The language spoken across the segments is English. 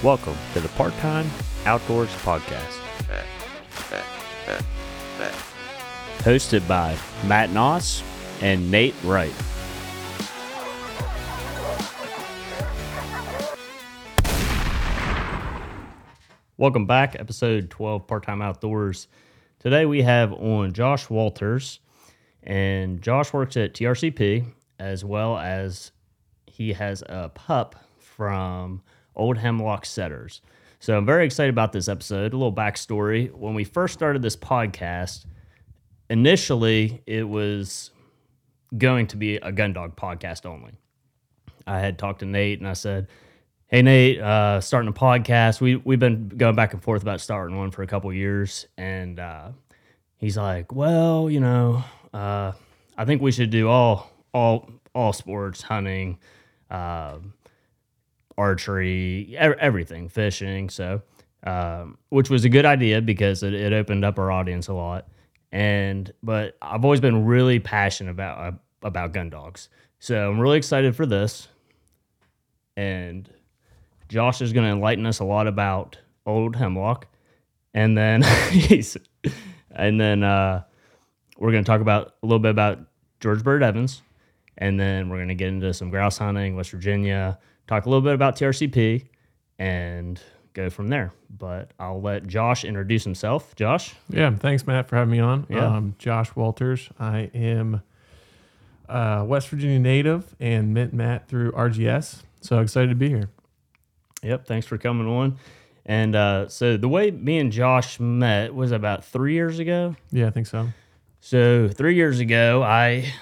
Welcome to the Part Time Outdoors Podcast. Hosted by Matt Noss and Nate Wright. Welcome back, episode 12 Part Time Outdoors. Today we have on Josh Walters, and Josh works at TRCP as well as he has a pup from Old Hemlock Setters. So I'm very excited about this episode. A little backstory. When we first started this podcast, initially it was going to be a gun dog podcast only. I had talked to Nate and I said, Hey Nate, uh, starting a podcast. We we've been going back and forth about starting one for a couple years, and uh, he's like, "Well, you know, uh, I think we should do all all all sports, hunting, uh, archery, everything, fishing." So, um, which was a good idea because it, it opened up our audience a lot. And but I've always been really passionate about uh, about gun dogs, so I'm really excited for this. And Josh is going to enlighten us a lot about old hemlock, and then he's, and then uh, we're going to talk about a little bit about George Bird Evans, and then we're going to get into some grouse hunting, West Virginia, talk a little bit about TRCP, and go from there. But I'll let Josh introduce himself. Josh, Yeah, thanks, Matt, for having me on. Yeah. Um, Josh Walters. I am uh, West Virginia native and met Matt through RGS. So excited to be here. Yep, thanks for coming on. And uh, so the way me and Josh met was about three years ago. Yeah, I think so. So three years ago, I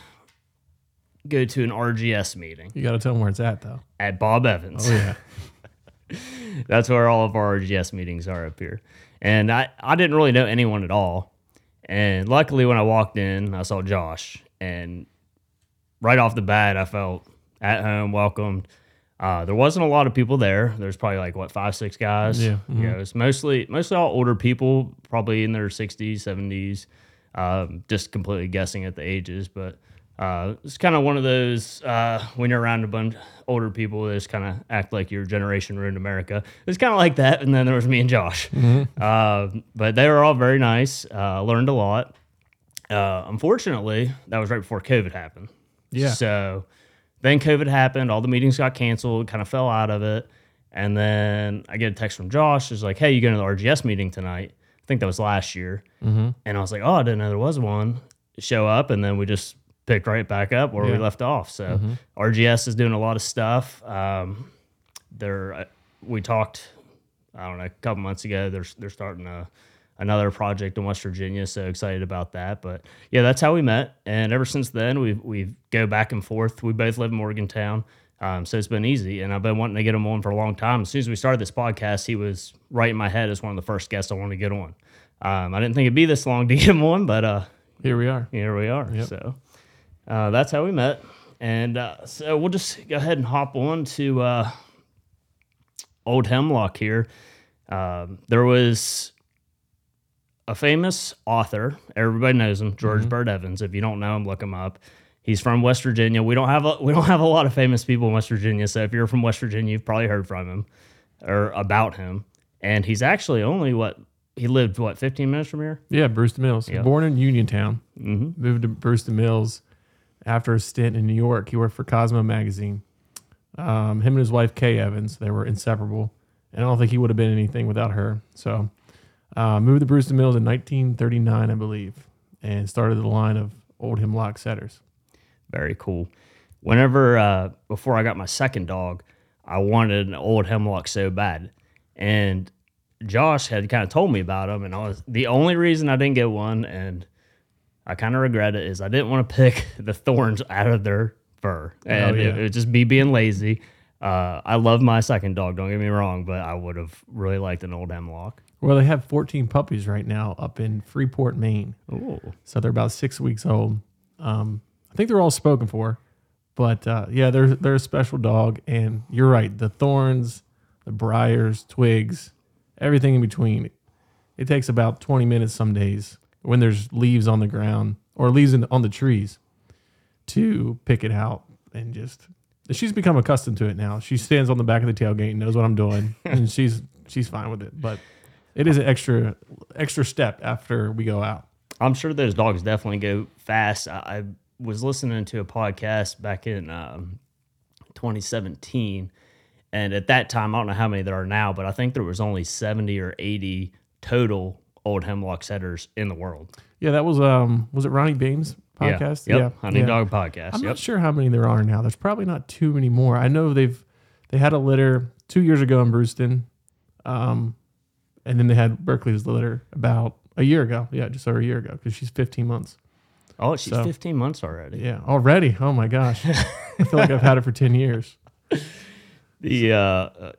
go to an RGS meeting You got to tell them where it's at, though. at Bob Evans. Oh, yeah. That's where all of our RGS meetings are up here. And I, I didn't really know anyone at all. And luckily, when I walked in, I saw Josh. And right off the bat, I felt at home, welcomed. Uh, there wasn't a lot of people there. There's probably like what five, six guys. Yeah, you know, it's mostly mostly all older people, probably in their 60s, 70s. Um, just completely guessing at the ages, but uh, it's kind of one of those uh, when you're around a bunch of older people that just kind of act like your generation ruined America. It's kind of like that, and then there was me and Josh. Uh, but they were all very nice. Uh, learned a lot. Uh, unfortunately, that was right before COVID happened. Yeah. So then COVID happened. All the meetings got canceled. Kind of fell out of it. And then I get a text from Josh. It's like, "Hey, you going to the RGS meeting tonight?" I think that was last year. Mm-hmm. And I was like, "Oh, I didn't know there was one." Show up, and then we just picked right back up where we left off. So RGS is doing a lot of stuff. Um, they're uh, we talked, I don't know, a couple months ago. They're they're starting a another project in West Virginia. So excited about that. But yeah, that's how we met. And ever since then, we we go back and forth. We both live in Morgantown. Um, so it's been easy, and I've been wanting to get him on for a long time. As soon as we started this podcast, he was right in my head as one of the first guests I wanted to get on. Um, I didn't think it'd be this long to get him on, but uh, Here we are. here we are. Yep. So uh, that's how we met. And uh, so we'll just go ahead and hop on to uh, Old Hemlock here. Um, there was a famous author. Everybody knows him, George Bird Evans. If you don't know him, look him up. He's from West Virginia. We don't have a we don't have a lot of famous people in West Virginia. So if you're from West Virginia, you've probably heard from him or about him. And he's actually only what he lived what 15 minutes from here. Yeah, Bruceton Mills. Yeah. Born in Uniontown. Mm-hmm. Moved to Bruceton Mills after a stint in New York. He worked for Cosmo Magazine. Um, him and his wife, Kay Evans, they were inseparable. And I don't think he would have been anything without her. So uh, moved to Bruceton Mills in 1939, I believe, and started the line of Old Hemlock Setters. Very cool. Whenever uh, before I got my second dog, I wanted an old hemlock so bad, and Josh had kind of told me about them, and I was the only reason I didn't get one, and I kind of regret it is I didn't want to pick the thorns out of their fur, and it, yeah. it would just be being lazy. Uh, I love my second dog, don't get me wrong, but I would have really liked an old hemlock. Well, they have 14 puppies right now up in Freeport, Maine. Ooh, So they're about six weeks old. Um, I think they're all spoken for, but uh, yeah, they're they're a special dog. And you're right, the thorns, the briars, twigs, everything in between. It takes about 20 minutes some days when there's leaves on the ground or leaves in, on the trees to pick it out and just she's become accustomed to it now. She stands on the back of the tailgate and knows what I'm doing, and she's she's fine with it. But it is an extra extra step after we go out. I'm sure those dogs definitely go fast. I, I was listening to a podcast back in um, 2017, and at that time, I don't know how many there are now, but I think there was only 70 or 80 total old hemlock setters in the world. Yeah, that was um was it Ronnie Beams podcast? Yeah, yep. Hunting yeah. Dog Podcast. I'm yep. not sure how many there are now. There's probably not too many more. I know they've they had a litter two years ago in Bruceton, um, and then they had Berkeley's litter about a year ago. Yeah, just over a year ago because she's 15 months. Oh, she's So- 15 months already. Yeah, already. Oh my gosh, I feel like I've had it for 10 years. The uh, uh,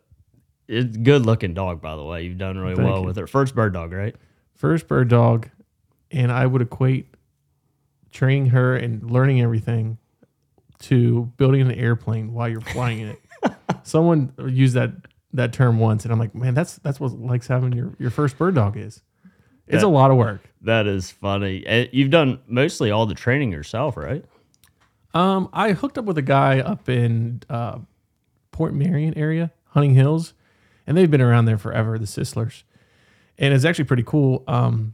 it's good looking dog, by the way. You've done really Thank well you. with her. First bird dog, right? First bird dog, and I would equate training her and learning everything to building an airplane while you're flying in it. Someone used that that term once, and I'm like, man, that's that's what like having your your first bird dog is. It's That- a lot of work. That is funny. You've done mostly all the training yourself, right? Um, I hooked up with a guy up in uh, Point Marion area, Hunting Hills, and they've been around there forever, the Sislers. And it's actually pretty cool. Um,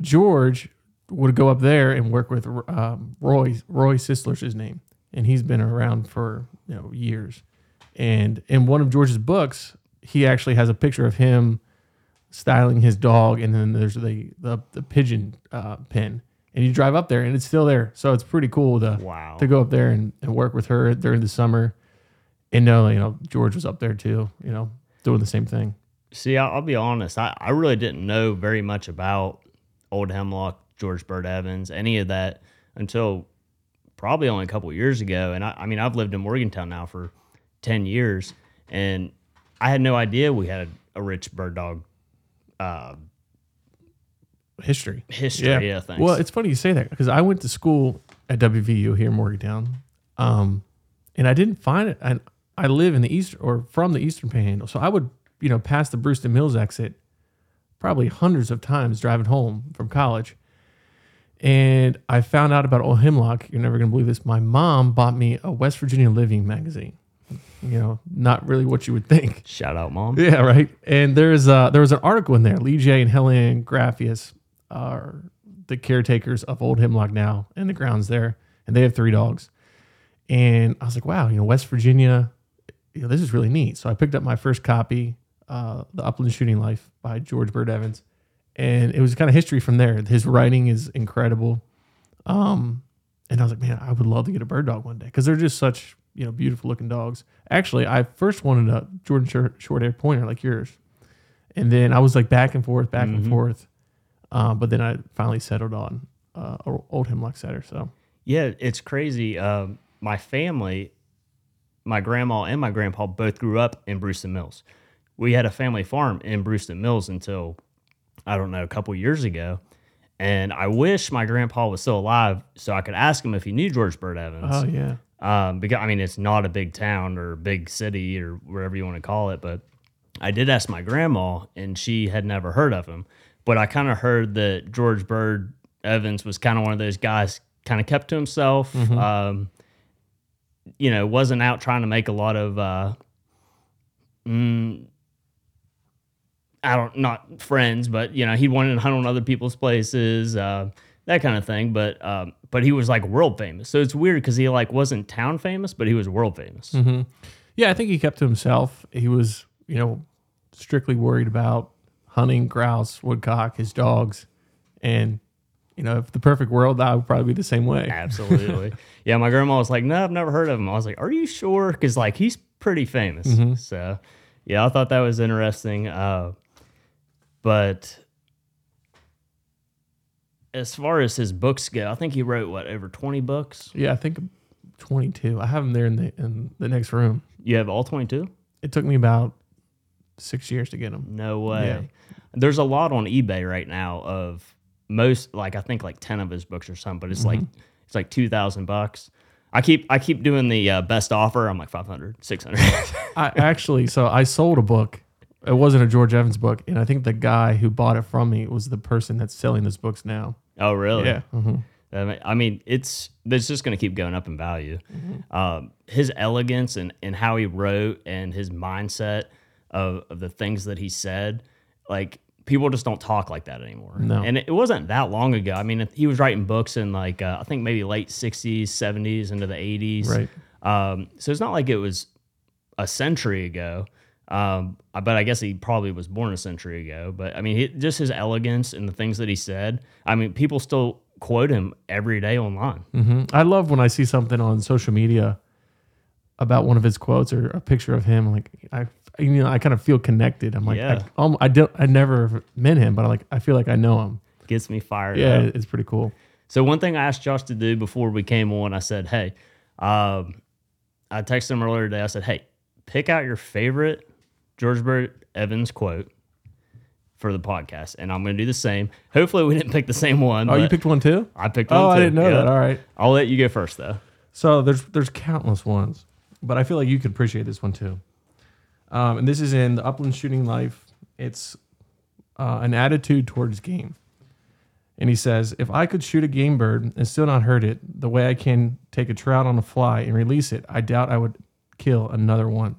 George would go up there and work with um, Roy. Roy Sisler's his name, and he's been around for you know years. And in one of George's books, he actually has a picture of him styling his dog, and then there's the the, the pigeon uh, pen. And you drive up there, and it's still there. So it's pretty cool to Wow. to go up there and, and work with her during the summer. And know, you know, George was up there too, you know, doing the same thing. See, I'll, I'll be honest. I, I really didn't know very much about Old Hemlock, George Bird Evans, any of that until probably only a couple years ago. And I, I mean, I've lived in Morgantown now for 10 years, and I had no idea we had a, a rich bird dog uh, History. history. Yeah, thanks. Well, it's funny you say that because I went to school at WVU here in Morgantown, um, and I didn't find it. And I live in the east or from the Eastern Panhandle, so I would you know past the Bruceton Mills exit probably hundreds of times driving home from college. And I found out about Old Hemlock. You're never gonna believe this. My mom bought me a West Virginia Living magazine. You know, not really what you would think. Shout out, mom. Yeah, right. And there's uh there was an article in there. Lee J and Helen Graffius are the caretakers of Old Hemlock now and the grounds there, and they have three dogs. And I was like, wow, you know, West Virginia, you know, this is really neat. So I picked up my first copy, uh, The Upland Shooting Life by George Bird Evans, and it was kind of history from there. His writing is incredible. Um, and I was like, man, I would love to get a bird dog one day because they're just such you know beautiful looking dogs. Actually, I first wanted a German short, short hair pointer like yours, and then I was like back and forth, back and Mhm. forth. Um, but then I finally settled on uh, old hemlock setter. So Yeah, it's crazy. Um, my family, my grandma and my grandpa both grew up in Bruceton Mills. We had a family farm in Bruceton Mills until I don't know a couple years ago. And I wish my grandpa was still alive so I could ask him if he knew George Bird Evans. oh yeah, Um, because I mean, it's not a big town or big city or wherever you want to call it, but I did ask my grandma, and she had never heard of him. But I kind of heard that George Bird Evans was kind of one of those guys, kind of kept to himself. Um, you know, wasn't out trying to make a lot of. Uh, mm, I don't not friends, but you know he'd wanted to hunt on other people's places, uh, that kind of thing. But um, but he was like world famous, so it's weird because he like wasn't town famous, but he was world famous. hmm yeah. I think he kept to himself. He was you know strictly worried about hunting grouse, woodcock, his dogs, and you know if the perfect world, I would probably be the same way. Absolutely, yeah. My grandma was like, "No, I've never heard of him." I was like, "Are you sure?" Because like he's pretty famous. Mhm. So yeah, I thought that was interesting. Uh, but as far as his books go, I think he wrote what over twenty books. Yeah, I think 22. I have them there in the in the next room. You have all twenty two? It took me about six years to get them. No way. Yeah. There's a lot on eBay right now of most like I think like 10 of his books or something, but it's like it's like 2000 bucks. I keep I keep doing the uh, best offer. I'm like 500, 600. I actually, so I sold a book. It wasn't a George Evans book, and I think the guy who bought it from me was the person that's selling those books now. oh, really? Yeah. hmm I mean, it's it's just going to keep going up in value. Um, his elegance and, and how he wrote and his mindset of, of the things that he said, like people just don't talk like that anymore. No. And it, it wasn't that long ago. I mean, he was writing books in like uh, I think maybe late '60s, '70s, into the '80s. Right. Um, so it's not like it was a century ago. Um, but I guess he probably was born a century ago. But I mean, he, just his elegance and the things that he said. I mean, people still quote him every day online. hmm I love when I see something on social media about one of his quotes or a picture of him. Like I, you know, I kind of feel connected. I'm like, Yeah. I, um, I don't, I never met him, but I like, I feel like I know him. Gets me fired Yeah, up. it's pretty cool. So one thing I asked Josh to do before we came on, I said, "Hey, um, I texted him earlier today. I said, "Hey, pick out your favorite George Bird Evans quote for the podcast, and I'm going to do the same. Hopefully, we didn't pick the same one. Oh, you picked one too? I picked one. Oh, I too. didn't know Yeah. that. All right. I'll let you go first, though. So there's there's countless ones, but I feel like you could appreciate this one too. Um, and this is in the Upland Shooting Life. It's uh, an attitude towards game. And he says, if I could shoot a game bird and still not hurt it, the way I can take a trout on a fly and release it, I doubt I would kill another one.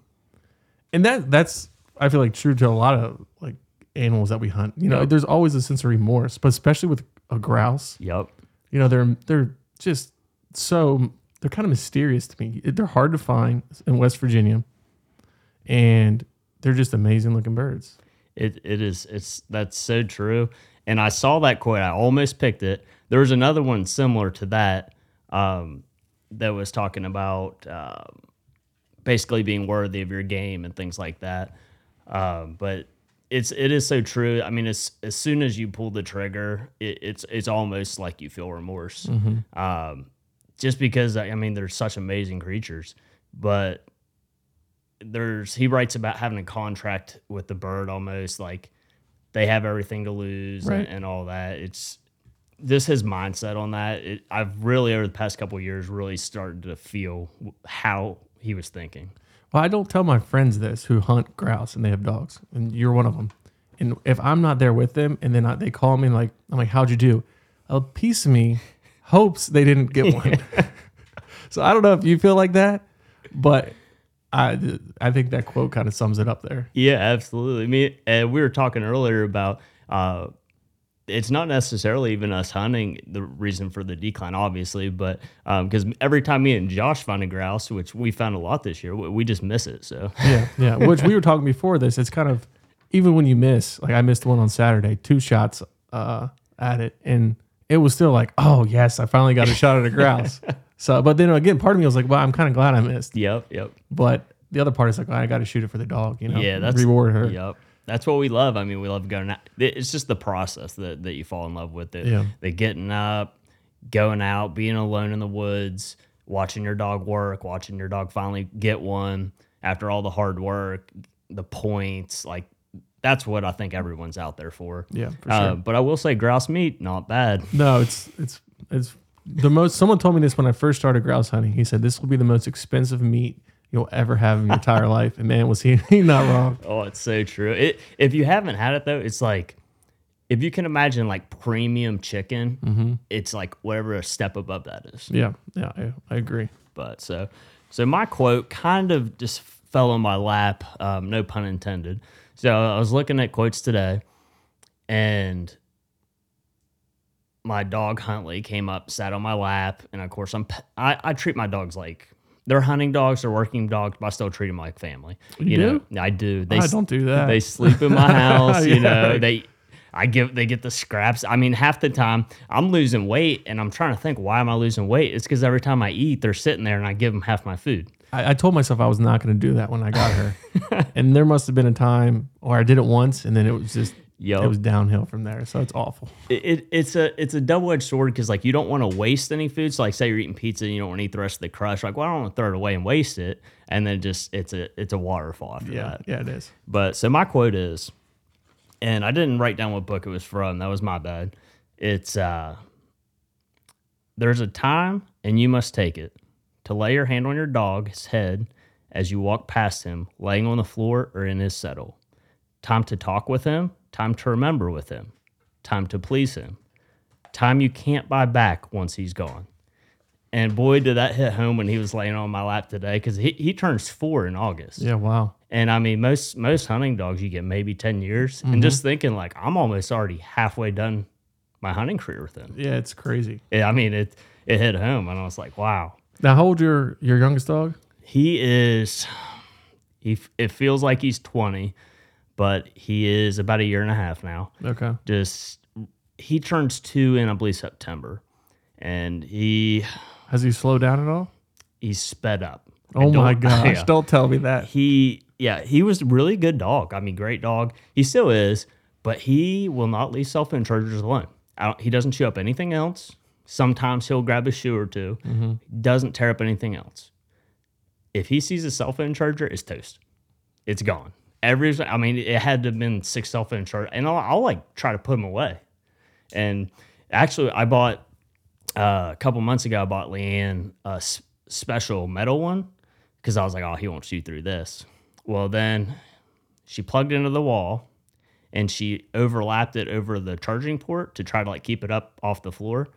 And that that's I feel like true to a lot of like animals that we hunt. You know, Yep. there's always a sense of remorse, but especially with a grouse. Yep. You know, they're they're just so they're kind of mysterious to me. They're hard to find in West Virginia, and they're just amazing looking birds. It it is it's that's so true. And I saw that quote. I almost picked it. There was another one similar to that um, that was talking about um, basically being worthy of your game and things like that. Um, but it's it is so true. I mean, it's as soon as you pull the trigger, it, it's it's almost like you feel remorse. Um, just because I mean, they're such amazing creatures, but there's he writes about having a contract with the bird almost like they have everything to lose Right. and, and all that. It's this his mindset on that. It, I've really over the past couple of years really started to feel how he was thinking. Well, I don't tell my friends this who hunt grouse and they have dogs, and you're one of them. And if I'm not there with them, and then I, they call me like, I'm like, how'd you do? A piece of me hopes they didn't get one. so I don't know if you feel like that, but I I think that quote kind of sums it up there. Yeah, absolutely. Me and we were talking earlier about uh, it's not necessarily even us hunting the reason for the decline, obviously, but because every time me and Josh find a grouse, which we found a lot this year, we, we just miss it. So Yeah, yeah. Which we were talking before this. It's kind of even when you miss, like I missed one on Saturday, two shots uh, at it, and it was still like, oh yes, I finally got a shot at a grouse. So, but then again, part of me was like, well, I'm kind of glad I missed. yep, yep. But the other part is like, I got to shoot it for the dog. You know, Yeah, that's reward her. Yep. That's what we love. I mean, we love going out. It's just the process that, that you fall in love with. It. Yeah. The getting up, going out, being alone in the woods, watching your dog work, watching your dog finally get one after all the hard work, the points. Like, that's what I think everyone's out there for. Yeah, for Uh, but I will say, grouse meat, not bad. No, it's it's it's the most. Someone told me this when I first started grouse hunting. He said this will be the most expensive meat you'll ever have in your entire life. And man, was he, he not wrong? Oh, it's so true. It if you haven't had it though, it's like if you can imagine like premium chicken, Mm-hmm. it's like whatever a step above that is. Yeah, yeah, I, I agree. But so so my quote kind of just fell on my lap, um, no pun intended. So I was looking at quotes today, and my dog Huntley came up, sat on my lap, and of course I'm—I treat my dogs like they're hunting dogs, they're working dogs, but I still treat them like family. You know, I do. They I s- don't do that. They sleep in my house. yeah. You know, they. I give they get the scraps. I mean, half the time I'm losing weight, and I'm trying to think why am I losing weight? It's because every time I eat, they're sitting there, and I give them half my food. I, I told myself I was not going to do that when I got her, and there must have been a time, or I did it once, and then it was just Yup. it was downhill from there. So it's awful. It, it it's a it's a double edged sword because like you don't want to waste any food. So like say you're eating pizza, and you don't want to eat the rest of the crust. Like well, I don't want to throw it away and waste it, and then just it's a it's a waterfall after Yeah, that. yeah, it is. But so my quote is, and I didn't write down what book it was from. That was my bad. It's uh, there's a time, and you must take it, to lay your hand on your dog's head as you walk past him, laying on the floor or in his settle. Time to talk with him. Time to remember with him. Time to please him. time you can't buy back once he's gone. And boy, did that hit home when he was laying on my lap today because he, he turns four in August. Yeah, wow. And I mean, most most hunting dogs you get maybe ten years, and mm-hmm. just thinking like I'm almost already halfway done my hunting career with him. Yeah, it's crazy. Yeah, I mean it it hit home, and I was like, wow. Now, how old your your youngest dog? He is. He it feels like he's twenty, but he is about a year and a half now. Okay. Just he turns two in I believe September, and he Has he slowed down at all? he's sped up. Oh my gosh! yeah. Don't tell me that. he yeah he was a really good dog i mean great dog he still is but he will not leave cell phone chargers alone I don't, he doesn't chew up anything else sometimes he'll grab a shoe or 2 mm-hmm. doesn't tear up anything else if he sees a cell phone charger it's toast it's gone every i mean it had to have been six cell phone and I'll, I'll like try to put them away and actually i bought uh, a couple months ago i bought leanne a s- special metal one because I was like, oh, he won't shoot through this. Well, then she plugged into the wall and she overlapped it over the charging port to try to like keep it up off the floor.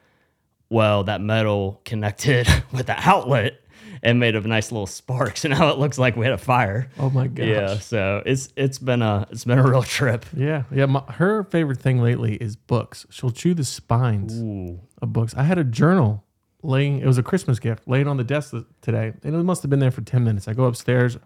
Well, that metal connected with the outlet and made a nice little spark. So now it looks like we had a fire. Oh my gosh. Yeah, so it's it's been a it's been a real trip. Yeah, yeah. My, her favorite thing lately is books. She'll chew the spines Ooh, of books. I had a journal laying. It was a Christmas gift laying on the desk today, and it must have been there for ten minutes. I go upstairs.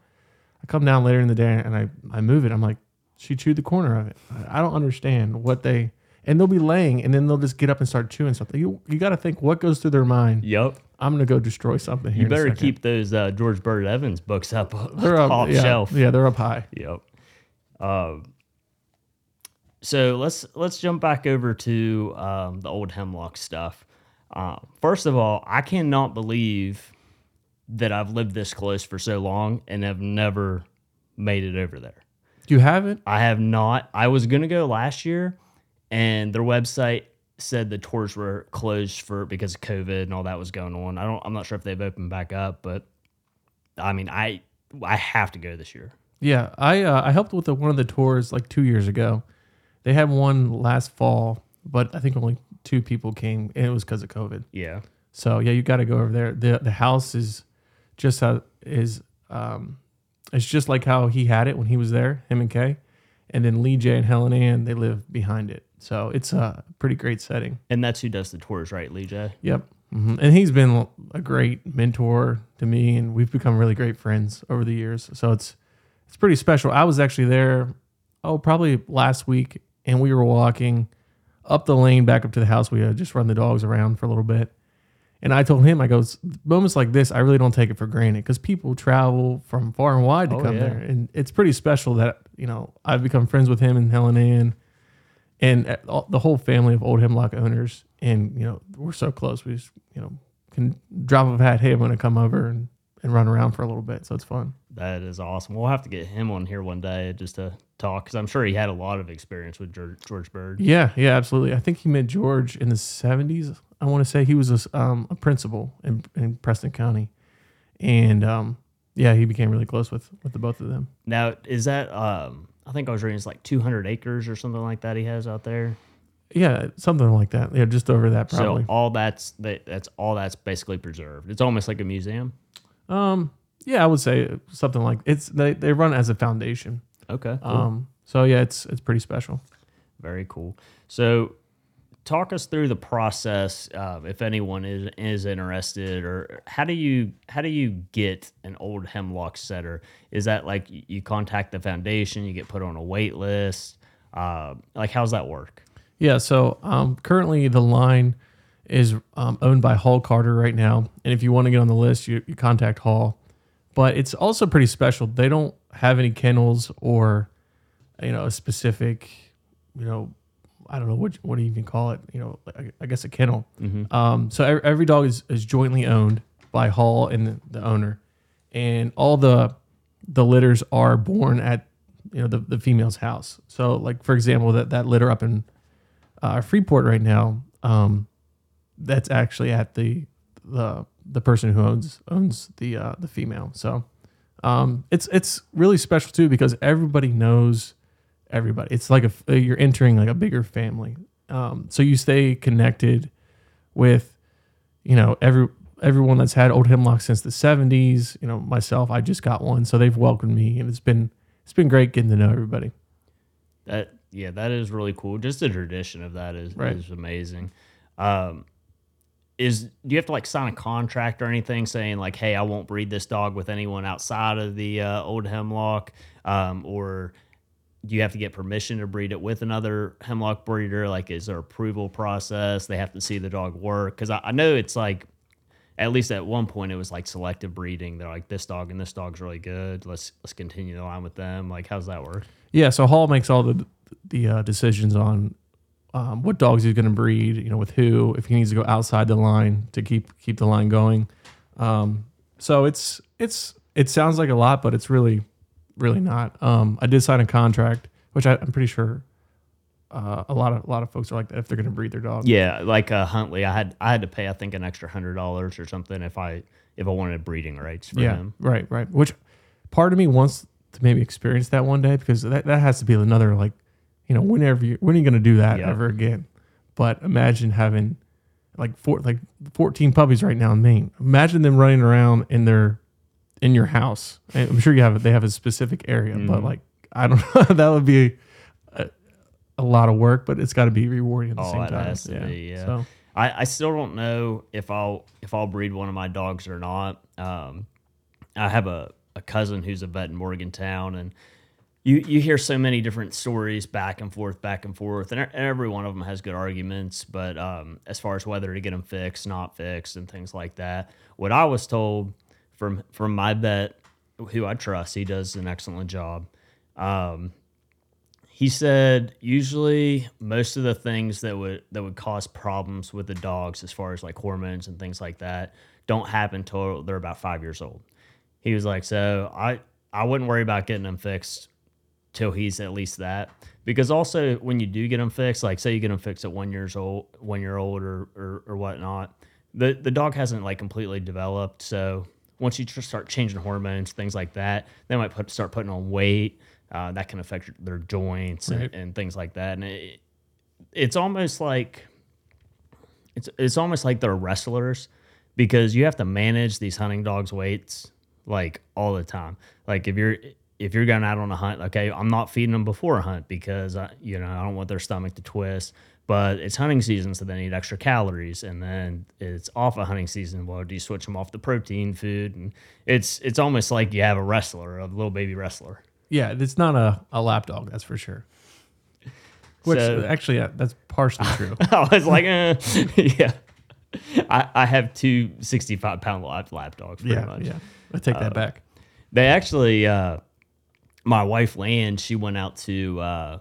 I come down later in the day and I I move it. I'm like, she chewed the corner of it. I, I don't understand what they. And they'll be laying, and then they'll just get up and start chewing something. You you got to think what goes through their mind. yep. I'm gonna go destroy something here. You better keep those uh, George Bird Evans books up They're up, top yeah, shelf. Yeah, they're up high. Yep. Um, so let's let's jump back over to um, the old hemlock stuff. Uh, first of all, I cannot believe that I've lived this close for so long and have never made it over there. You haven't? I have not. I was gonna go last year, and their website said the tours were closed for because of COVID and all that was going on. I don't. I'm not sure if they've opened back up, but I mean, I I have to go this year. Yeah, I uh, I helped with the, one of the tours like two years ago. They had one last fall, but I think only two people came, and it was because of COVID. Yeah. So yeah, you got to go over there. the The house is just how is um, it's just like how he had it when he was there, him and Kay, and then Lee J and Helen Ann they live behind it. So it's a pretty great setting. And that's who does the tours, right, Lee J? Yep. hmm And he's been a great mentor to me, and we've become really great friends over the years. So it's it's pretty special. I was actually there, oh, probably last week, and we were walking up the lane back up to the house. We had just run the dogs around for a little bit, and I told him, I goes, moments like this, I really don't take it for granted because people travel from far and wide to Oh, come yeah. there, and it's pretty special that you know I've become friends with him and Helen Ann and uh, all- the whole family of old hemlock owners and you know we're so close we just you know can drop a hat hey i'm gonna come over and, and run around for a little bit so it's fun. That is awesome. We'll have to get him on here one day just to talk because I'm sure he had a lot of experience with George, George Bird. yeah yeah absolutely. I think he met george in the 70s i want to say. He was a, um, a principal in, in preston county. And um, yeah he became really close with with the both of them. Now, is that, um, I think I was reading it's like 200 acres or something like that he has out there. yeah something like that yeah just over that probably So all that's, that, that's all that's basically preserved. It's almost like a museum. um yeah i would say something like it's they, they run as a foundation Okay. cool. um so yeah it's it's pretty special Very cool. So, talk us through the process. Uh, if anyone is is interested, or how do you how do you get an old hemlock setter? Is that like you contact the foundation, you get put on a wait list? Uh, like how's that work? Yeah, so um, currently the line is um, owned by Hall Carter right now, and if you want to get on the list, you, you contact Hall. But it's also pretty special. They don't have any kennels or, you know, a specific, you know, I don't know what what do you even call it. You know, I, I guess a kennel. Um, so every, every dog is, is jointly owned by Hall and the, the owner, and all the the litters are born at you know the, the female's house. So like for example, that that litter up in uh, Freeport right now, um, that's actually at the the the person who owns owns the uh, the female. So um, it's it's really special too because everybody knows everybody. It's like a f- you're entering like a bigger family, Um, so you stay connected with, you know, every everyone that's had old hemlock since the 70s. You know, myself, I just got one, so they've welcomed me, and it's been it's been great getting to know everybody. That yeah, that is really cool. Just the tradition of that is Right. is amazing. Um, is do you have to like sign a contract or anything saying like, hey, I won't breed this dog with anyone outside of the uh, old hemlock, um, or do you have to get permission to breed it with another hemlock breeder? Like, is there approval process? They have to see the dog work because I, I know it's like. At least at one point, it was like selective breeding. They're like, this dog and this dog's really good. Let's let's continue the line with them. Like, how's that work? Yeah, so Hall makes all the the uh, decisions on um, what dogs he's going to breed. You know, with who, if he needs to go outside the line to keep keep the line going. Um, so it's it's it sounds like a lot, but it's really really not. Um, I did sign a contract, which I, I'm pretty sure uh, a lot of a lot of folks are like that if they're going to breed their dog. Yeah, like uh, Huntley, I had I had to pay I think an extra hundred dollars or something if I if I wanted breeding rights for yeah, him. right, right. Which part of me wants to maybe experience that one day because that, that has to be another like, you know, whenever you when are you going to do that Yeah. ever again? But imagine having like four like fourteen puppies right now in Maine. Imagine them running around in their in your house. I'm sure you have a they have a specific area, but Mhm. like I don't know, that would be a, a lot of work, but it's got to be rewarding at the Oh, same it time. has to yeah. be, yeah. So I, I still don't know if I'll if I'll breed one of my dogs or not. Um, I have a, a cousin who's a vet in Morgantown, and you you hear so many different stories back and forth, back and forth, and every one of them has good arguments. But um, as far as whether to get them fixed, not fixed, and things like that, what I was told from from my vet, who I trust, he does an excellent job. Um, he said usually most of the things that would that would cause problems with the dogs as far as like hormones and things like that don't happen till they're about five years old. He was like, so I I wouldn't worry about getting them fixed till he's at least that because also when you do get them fixed, like say you get them fixed at one years old, one year old or or, or whatnot, the the dog hasn't like completely developed. So once you start changing hormones, things like that, they might put start putting on weight. Uh, that can affect their joints and, and things like that. And it, it's almost like it's it's almost like they're wrestlers because you have to manage these hunting dogs' weights like all the time. Like if you're if you're going out on a hunt, okay, I'm not feeding them before a hunt because I, you know I don't want their stomach to twist. But it's hunting season, so they need extra calories, and then it's off a hunting season. Well, do you switch them off the protein food? And it's it's almost like you have a wrestler, a little baby wrestler. yeah, it's not a, a lap dog, that's for sure. Which So- actually, yeah, that's partially true. I was like, eh, yeah. I, I have two 65 pound lap, lap dogs, pretty yeah, much. yeah. I take that back. They actually, uh, my wife Land, she went out to uh,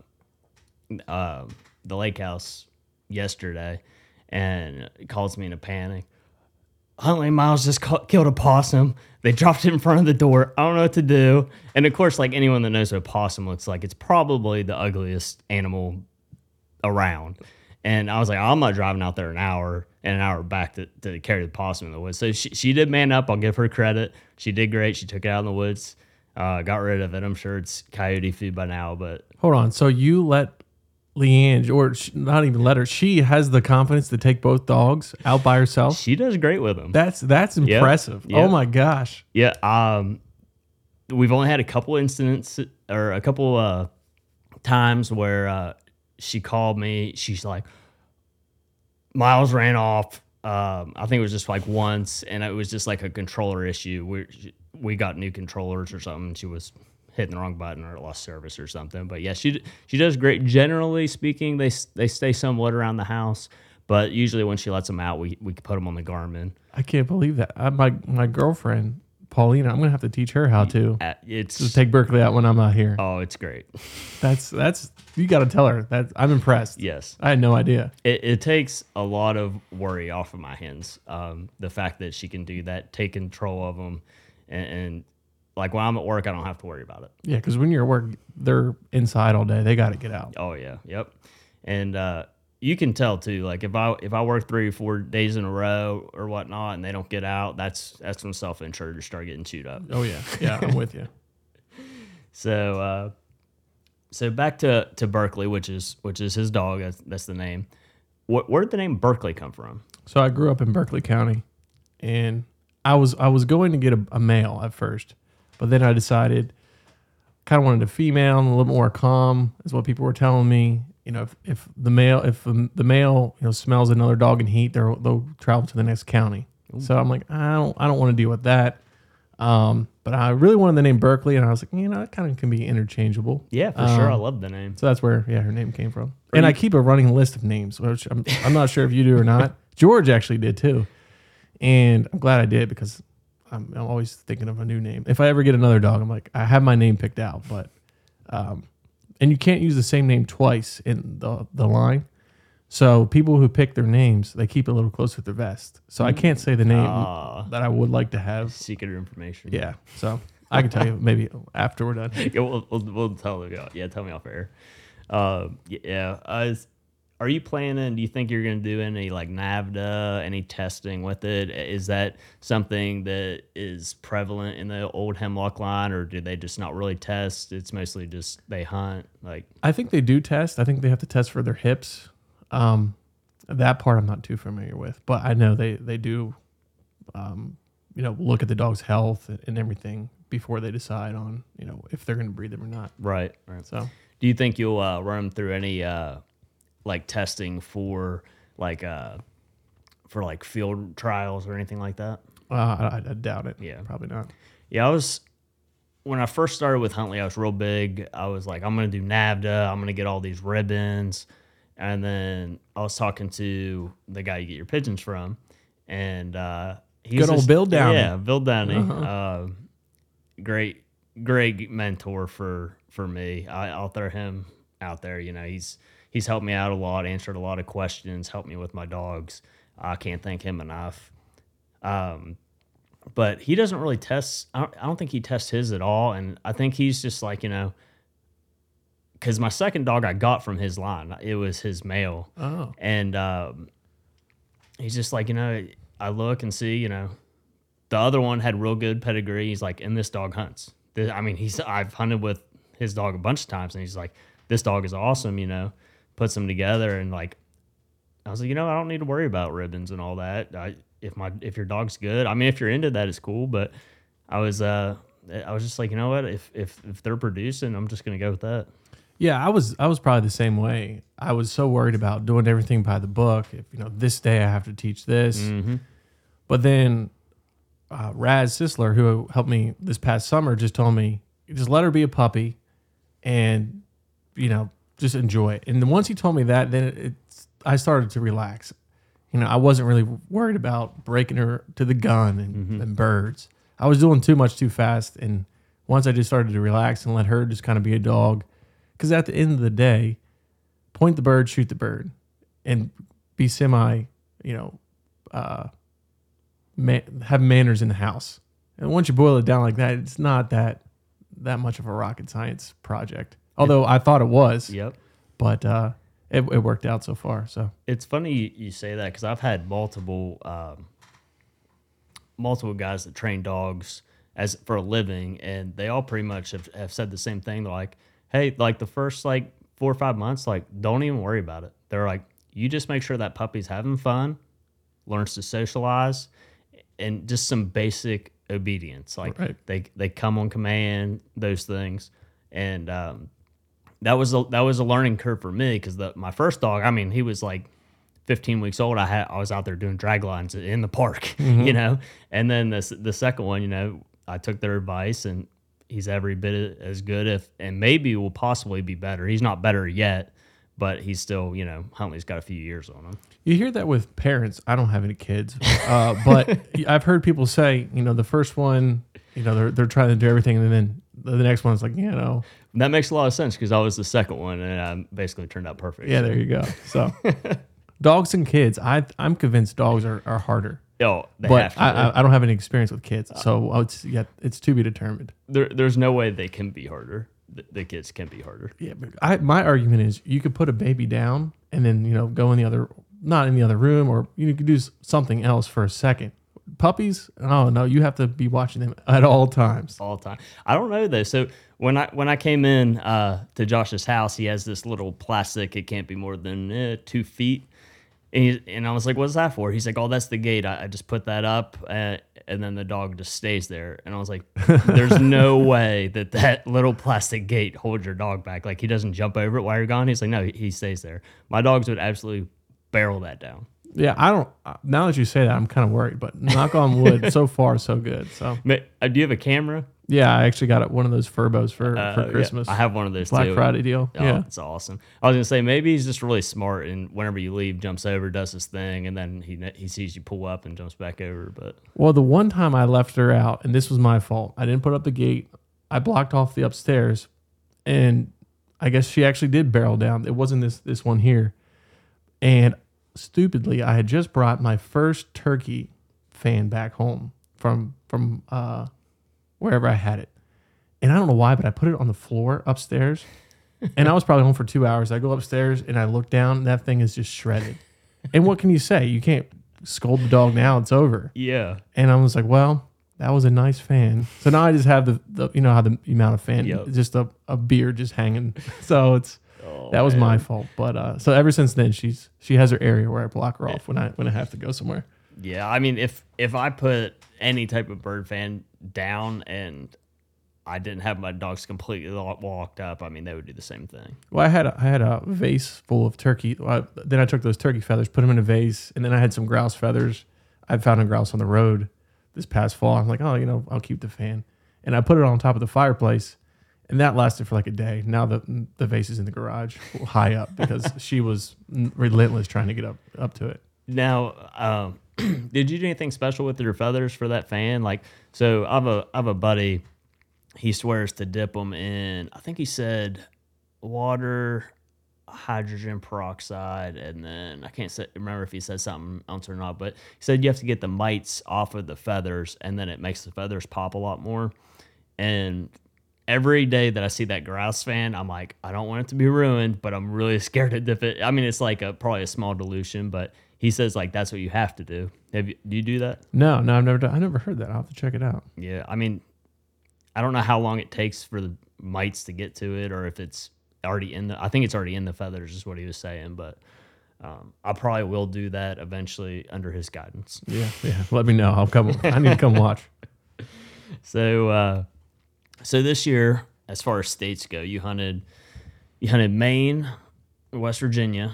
uh, the lake house yesterday and calls me in a panic. Huntley Miles just killed a possum. They dropped it in front of the door. I don't know what to do. And of course, like anyone that knows what a possum looks like, it's probably the ugliest animal around. And I was like, I'm not driving out there an hour and an hour back to, to carry the possum in the woods. So she, she did man up. I'll give her credit. She did great. She took it out in the woods, uh, got rid of it. I'm sure it's coyote food by now, but Hold on. So you let Leanne, or sh- not even let her, she has the confidence to take both dogs out by herself. she does great with them. That's that's impressive. yep. Oh my gosh. Yeah. Um, we've only had a couple incidents or a couple uh, times where uh, she called me. She's like, Miles ran off. Um, I think it was just like once, and it was just like a controller issue. We we got new controllers or something. She was hitting the wrong button or lost service or something. But yeah, she she does great. Generally speaking, they they stay somewhat around the house. But usually when she lets them out, we we put them on the Garmin. I can't believe that. I, my my girlfriend, Paulina, I'm gonna have to teach her how to Uh, It's to take Berkeley out when I'm not here. oh, it's great. That's that's you got to tell her that I'm impressed. Yes. I had no idea. it, it takes a lot of worry off of my hands. Um, the fact that she can do that, take control of them, and, and like when I'm at work, I don't have to worry about it. Yeah, because when you're at work, they're inside all day. They got to get out. Oh yeah, yep. And uh, you can tell too. Like if I if I work three or four days in a row or whatnot, and they don't get out, that's that's when self insured start getting chewed up. Oh yeah, yeah, I'm with you. So uh, so back to to Berkeley, which is which is his dog. That's, that's the name. What, where did the name Berkeley come from? So I grew up in Berkeley County, and I was I was going to get a, a male at first, but then I decided kind of wanted a female and a little more calm is what people were telling me. You know, if, if the male if the, male you know smells another dog in heat, they'll they'll travel to the next county. So I'm like, I don't I don't want to deal with that. Um, but I really wanted the name Berkeley, and I was like, you know, it kind of can be interchangeable. Yeah, for sure. I love the name. So that's where yeah her name came from. And I keep a running list of names, which I'm I'm not sure if you do or not. George actually did too, and I'm glad I did because I'm, I'm always thinking of a new name. If I ever get another dog, I'm like I have my name picked out, but um, and you can't use the same name twice in the the line. So people who pick their names, they keep it a little close with their vest. So I can't say the name Ah. that I would like to have. Secret information. Yeah. So I can tell you maybe after we're done. yeah, we'll, we'll, we'll tell you. Yeah, tell me off air. Uh, yeah. Uh, is- are you planning? Do you think you're going to do any like NAVHDA, any testing with it? Is that something that is prevalent in the old hemlock line, or do they just not really test? It's mostly just they hunt. Like, I think they do test. I think they have to test for their hips. Um, that part I'm not too familiar with, but I know they they do, um, you know, look at the dog's health and everything before they decide on you know if they're going to breed them or not. right, right. So Do you think you'll uh, run them through any uh, like testing for like uh, for like field trials or anything like that? uh, I, I doubt it. Yeah. probably not. Yeah, I was when I first started with Huntley, I was real big. I was like, I'm gonna do NAVHDA, I'm gonna get all these ribbons. And then I was talking to the guy you get your pigeons from, and uh he's Good old just- Bill Downey. Yeah, Bill Downey. Uh, great great mentor for for me. I, I'll throw him out there. You know, he's he's helped me out a lot, answered a lot of questions, helped me with my dogs. I can't thank him enough. Um, but he doesn't really test. I don't, I don't think he tests his at all, and I think he's just like you know, because my second dog I got from his line, it was his male, Oh, and um, he's just like you know, I look and see you know, the other one had real good pedigree. He's like, and this dog hunts. I mean, he's I've hunted with his dog a bunch of times, and he's like, this dog is awesome. You know, puts them together, and like, I was like, you know, I don't need to worry about ribbons and all that. I, if my if your dog's good, I mean, if you're into that, it's cool. But I was uh, I was just like, you know what, if if if they're producing, I'm just gonna go with that. yeah. I was I was probably the same way. I was so worried about doing everything by the book. If you know this day I have to teach this, Mm-hmm. But then uh, Raz Sisler, who helped me this past summer, just told me just let her be a puppy, and you know just enjoy it. And then once he told me that, then it, it's I started to relax. You know, I wasn't really worried about breaking her to the gun and, and birds. I was doing too much too fast, and once I just started to relax and let her just kind of be a dog, because at the end of the day, point the bird, shoot the bird, and be semi, you know, uh, ma- have manners in the house. And once you boil it down like that, it's not that that much of a rocket science project. Although I thought it was, Yep. but uh, it, it worked out so far. So It's funny you, you say that because I've had multiple um, multiple guys that train dogs as for a living, and they all pretty much have, have said the same thing. They're like, "Hey, like the first like four or five months, like don't even worry about it." They're like, "You just make sure that puppy's having fun, learns to socialize, and just some basic obedience. Like Right. they they come on command, those things, and um, that was a, that was a learning curve for me because the my first dog, I mean, he was like 15 weeks old. I had I was out there doing drag lines in the park, you know, and then the the second one, you know, I took their advice and he's every bit as good, if and maybe will possibly be better. He's not better yet, but he's still, you know, Huntley's got a few years on him. you hear that with parents. I don't have any kids, uh, but I've heard people say, you know, the first one, you know, they're they're trying to do everything, and then the next one's like, you know, That makes a lot of sense because I was the second one and I basically turned out perfect. yeah, there you go. So dogs and kids, I I'm convinced dogs are, are harder. Oh, they but have to. I, I, I don't have any experience with kids, so uh, it's yeah, it's to be determined. there, there's no way they can be harder. The, the kids can be harder. Yeah, but I, my argument is you could put a baby down and then you know go in the other, not in the other room, or you could do something else for a second. Puppies, oh no, you have to be watching them at all times. all the time. I don't know though. So when I when I came in uh, to Josh's house, he has this little plastic. It can't be more than eh, two feet. And, he, and I was like, "What's that for?" He's like, "Oh, that's the gate. I, I just put that up, uh, and then the dog just stays there." And I was like, "There's no way that that little plastic gate holds your dog back. Like he doesn't jump over it while you're gone." He's like, "No, he, he stays there." My dogs would absolutely barrel that down. Yeah, I don't. uh, Now that you say that, I'm kind of worried. But knock on wood, so far so good. So Ma- uh, Do you have a camera? yeah, I actually got one of those Furbos for Uh, for yeah, Christmas. I have one of those Black too. Friday deal. Oh, yeah, it's awesome. I was gonna say maybe he's just really smart, and whenever you leave, jumps over, does his thing, and then he he sees you pull up and jumps back over. But Well, the one time I left her out, and this was my fault. I didn't put up the gate. I blocked off the upstairs, and I guess she actually did barrel down. It wasn't this this one here. And stupidly, I had just brought my first turkey fan back home from from uh, wherever I had it, and I don't know why, but I put it on the floor upstairs. and I was probably home for two hours. I go upstairs and I look down. And that thing is just shredded. and what can you say? You can't scold the dog now. It's over. yeah, And I was like, well, that was a nice fan. So now I just have the, the you know how the amount of fan, Yep. just a, a beard just hanging. So it's Oh, that was man. my fault. But uh, so ever since then, she's she has her area where I block her off when I when I have to go somewhere. yeah. I mean, if if I put any type of bird fan down and I didn't have my dogs completely lo- locked up, I mean, they would do the same thing. Well, I had a, I had a vase full of turkey. I- then I took those turkey feathers, put them in a vase, and then I had some grouse feathers. I found a grouse on the road this past fall. I'm like, oh, you know, I'll keep the fan, and I put it on top of the fireplace, and that lasted for like a day. Now the the vase is in the garage, high up, because she was relentless trying to get up up to it. Now, um, did you do anything special with your feathers for that fan? Like, so I have a I have a buddy. He swears to dip them in. I think he said water, hydrogen peroxide, and then I can't say, remember if he said something else or not. But he said you have to get the mites off of the feathers, and then it makes the feathers pop a lot more. And every day that I see that grouse fan, I'm like, I don't want it to be ruined, but I'm really scared to dip it. I mean, it's like a probably a small dilution, but he says like that's what you have to do. Have you do you do that? No, no, I've never done, I never heard that. I'll have to check it out. Yeah, I mean, I don't know how long it takes for the mites to get to it, or if it's already in the. I think it's already in the feathers, is what he was saying, but. Um, I probably will do that eventually under his guidance. Yeah, yeah. Let me know. I'll come. I need to come watch. So, uh, so this year, as far as states go, you hunted, you hunted Maine, West Virginia,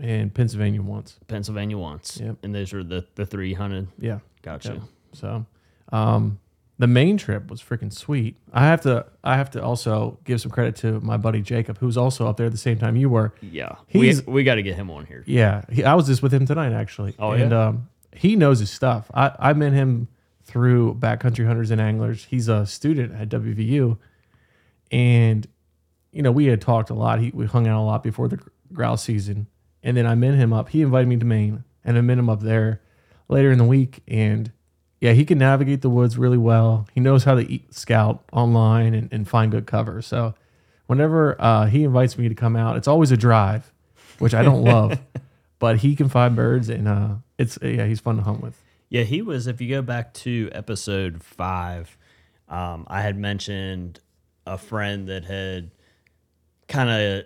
And Pennsylvania once. Pennsylvania once, Yep. and those were the the three you hunted. Yeah. Gotcha. Yep. So, um, the Maine trip was freaking sweet. I have to, I have to also give some credit to my buddy Jacob, who's also up there at the same time you were. Yeah, we He's- we got to get him on here. Yeah, he, I was just with him tonight actually. Oh, and yeah? um, he knows his stuff. I I met him through Backcountry Hunters and Anglers. He's a student at WVU, and you know we had talked a lot. He we hung out a lot before the grouse season, and then I met him up. He invited me to Maine, and I met him up there later in the week. And yeah, he can navigate the woods really well. He knows how to eat, scout online and, and find good cover. So whenever uh, he invites me to come out, it's always a drive, which I don't love, but he can find birds, and uh, it's yeah, he's fun to hunt with. Yeah, he was. If you go back to episode five, um, I had mentioned a friend that had kind of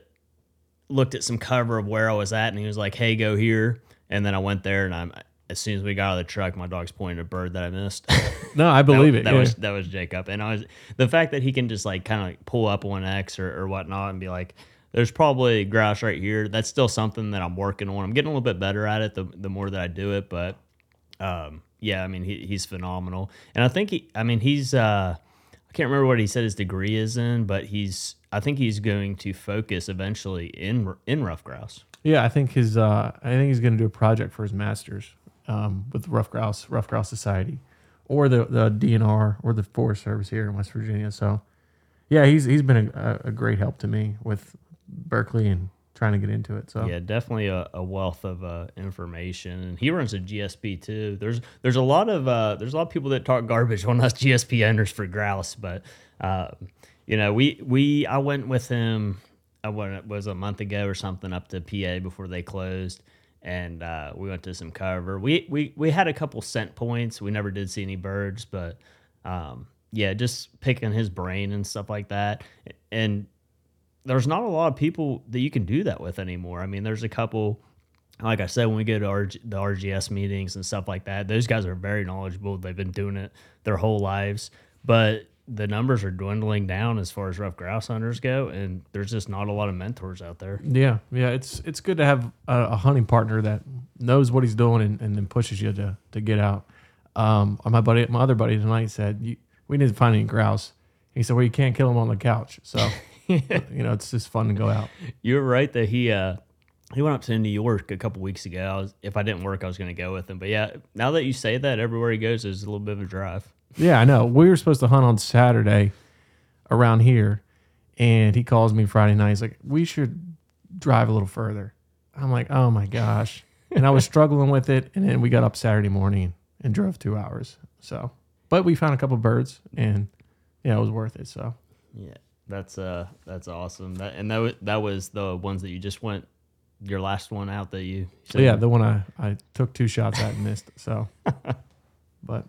looked at some cover of where I was at, and he was like, "Hey, go here." And then I went there, and I'm as soon as we got out of the truck, my dog's pointing at a bird that I missed. No, I believe that, it. That yeah. was that was Jacob, and I was the fact that he can just like kind of like pull up onX or, or whatnot and be like, "There's probably grouse right here." That's still something that I'm working on. I'm getting a little bit better at it the the more that I do it, but um, yeah, I mean he, he's phenomenal, and I think he, I mean he's uh, I can't remember what he said his degree is in, but he's I think he's going to focus eventually in in ruffed grouse. Yeah, I think his uh, I think he's going to do a project for his masters um, with Ruffed Grouse Ruffed Grouse Society, or the the DNR or the Forest Service here in West Virginia. So, yeah, he's he's been a, a great help to me with Berkeley and trying to get into it. So Yeah, definitely a, a wealth of uh, information. And he runs a GSP too. There's there's a lot of uh, there's a lot of people that talk garbage on us GSP owners for grouse, but uh, you know we we I went with him. I went it was a month ago or something up to PA before they closed, and uh, we went to some cover. We we we had a couple scent points. We never did see any birds, but um, yeah, just picking his brain and stuff like that. And there's not a lot of people that you can do that with anymore. I mean, there's a couple. Like I said, when we go to RG, the RGS meetings and stuff like that, those guys are very knowledgeable. They've been doing it their whole lives, but the numbers are dwindling down as far as ruffed grouse hunters go, and there's just not a lot of mentors out there. Yeah, yeah, it's it's good to have a, a hunting partner that knows what he's doing and, and then pushes you to to get out. Um, my buddy, my other buddy tonight said we need to find any grouse. He said, "Well, you can't kill them on the couch." So you know, it's just fun to go out. You're right that he uh he went up to New York a couple weeks ago. I was, if I didn't work, I was going to go with him. But yeah, now that you say that, everywhere he goes is a little bit of a drive. Yeah, I know. We were supposed to hunt on Saturday around here, and he calls me Friday night. He's like, "We should drive a little further." I'm like, "Oh my gosh!" And I was struggling with it, and then we got up Saturday morning and drove two hours. So, but we found a couple birds, and yeah, it was worth it. So, Yeah, that's uh that's awesome. That and that wa- that was the ones that you just went your last one out that you. so yeah, the one I I took two shots at and missed. So, but